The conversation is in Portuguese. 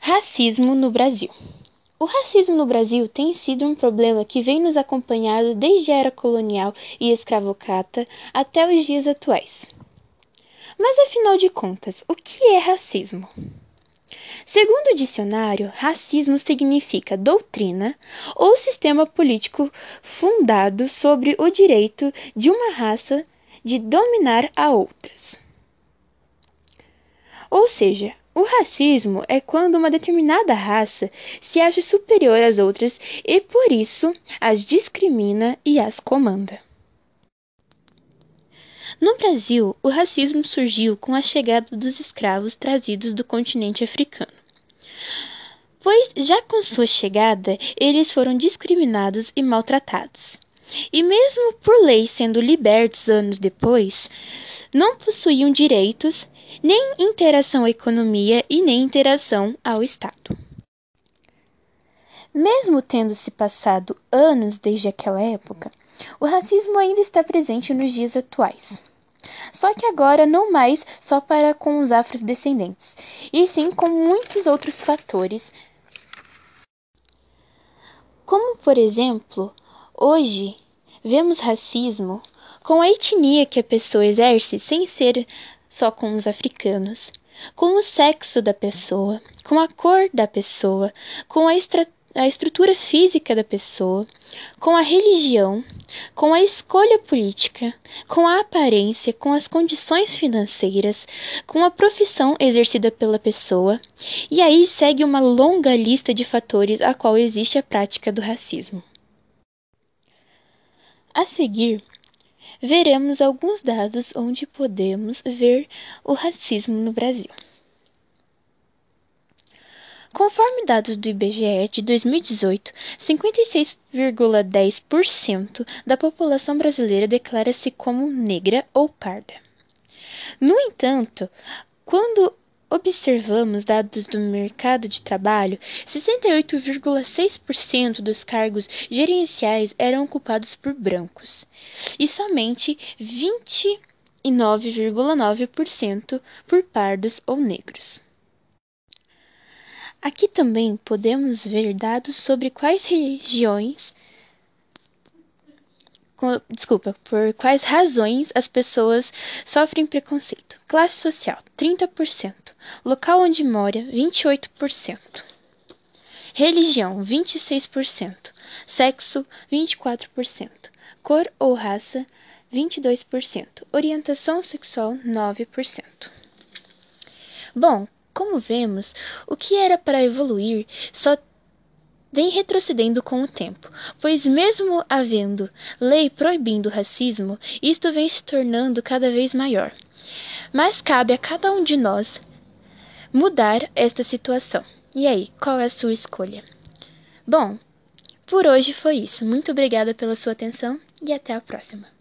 Racismo no Brasil. O racismo no Brasil tem sido um problema que vem nos acompanhando desde a era colonial e escravocrata até os dias atuais. Mas afinal de contas, o que é racismo? Segundo o dicionário, racismo significa doutrina ou sistema político fundado sobre o direito de uma raça de dominar a outras. Ou seja, o racismo é quando uma determinada raça se acha superior às outras e por isso as discrimina e as comanda. No Brasil, o racismo surgiu com a chegada dos escravos trazidos do continente africano. Pois já com sua chegada, eles foram discriminados e maltratados. E mesmo por lei sendo libertos anos depois, não possuíam direitos nem interação à economia e nem interação ao Estado. Mesmo tendo se passado anos desde aquela época, o racismo ainda está presente nos dias atuais. Só que agora não mais só para com os afrodescendentes, e sim com muitos outros fatores. Como, por exemplo, hoje vemos racismo com a etnia que a pessoa exerce sem ser só com os africanos, com o sexo da pessoa, com a cor da pessoa, com a, a estrutura física da pessoa, com a religião, com a escolha política, com a aparência, com as condições financeiras, com a profissão exercida pela pessoa, e aí segue uma longa lista de fatores a qual existe a prática do racismo. A seguir, veremos alguns dados onde podemos ver o racismo no Brasil. Conforme dados do IBGE de 2018, 56,10% da população brasileira declara-se como negra ou parda. No entanto, quando observamos dados do mercado de trabalho, 68,6% dos cargos gerenciais eram ocupados por brancos e somente 29,9% por pardos ou negros. Aqui também podemos ver dados sobre quais regiões com, desculpa, por quais razões as pessoas sofrem preconceito. Classe social, 30%. Local onde mora, 28%. Religião, 26%. Sexo, 24%. Cor ou raça, 22%. Orientação sexual, 9%. Bom, como vemos, o que era para evoluir só vem retrocedendo com o tempo, pois, mesmo havendo lei proibindo o racismo, isto vem se tornando cada vez maior. Mas cabe a cada um de nós mudar esta situação. E aí, qual é a sua escolha? Bom, por hoje foi isso. Muito obrigada pela sua atenção e até a próxima.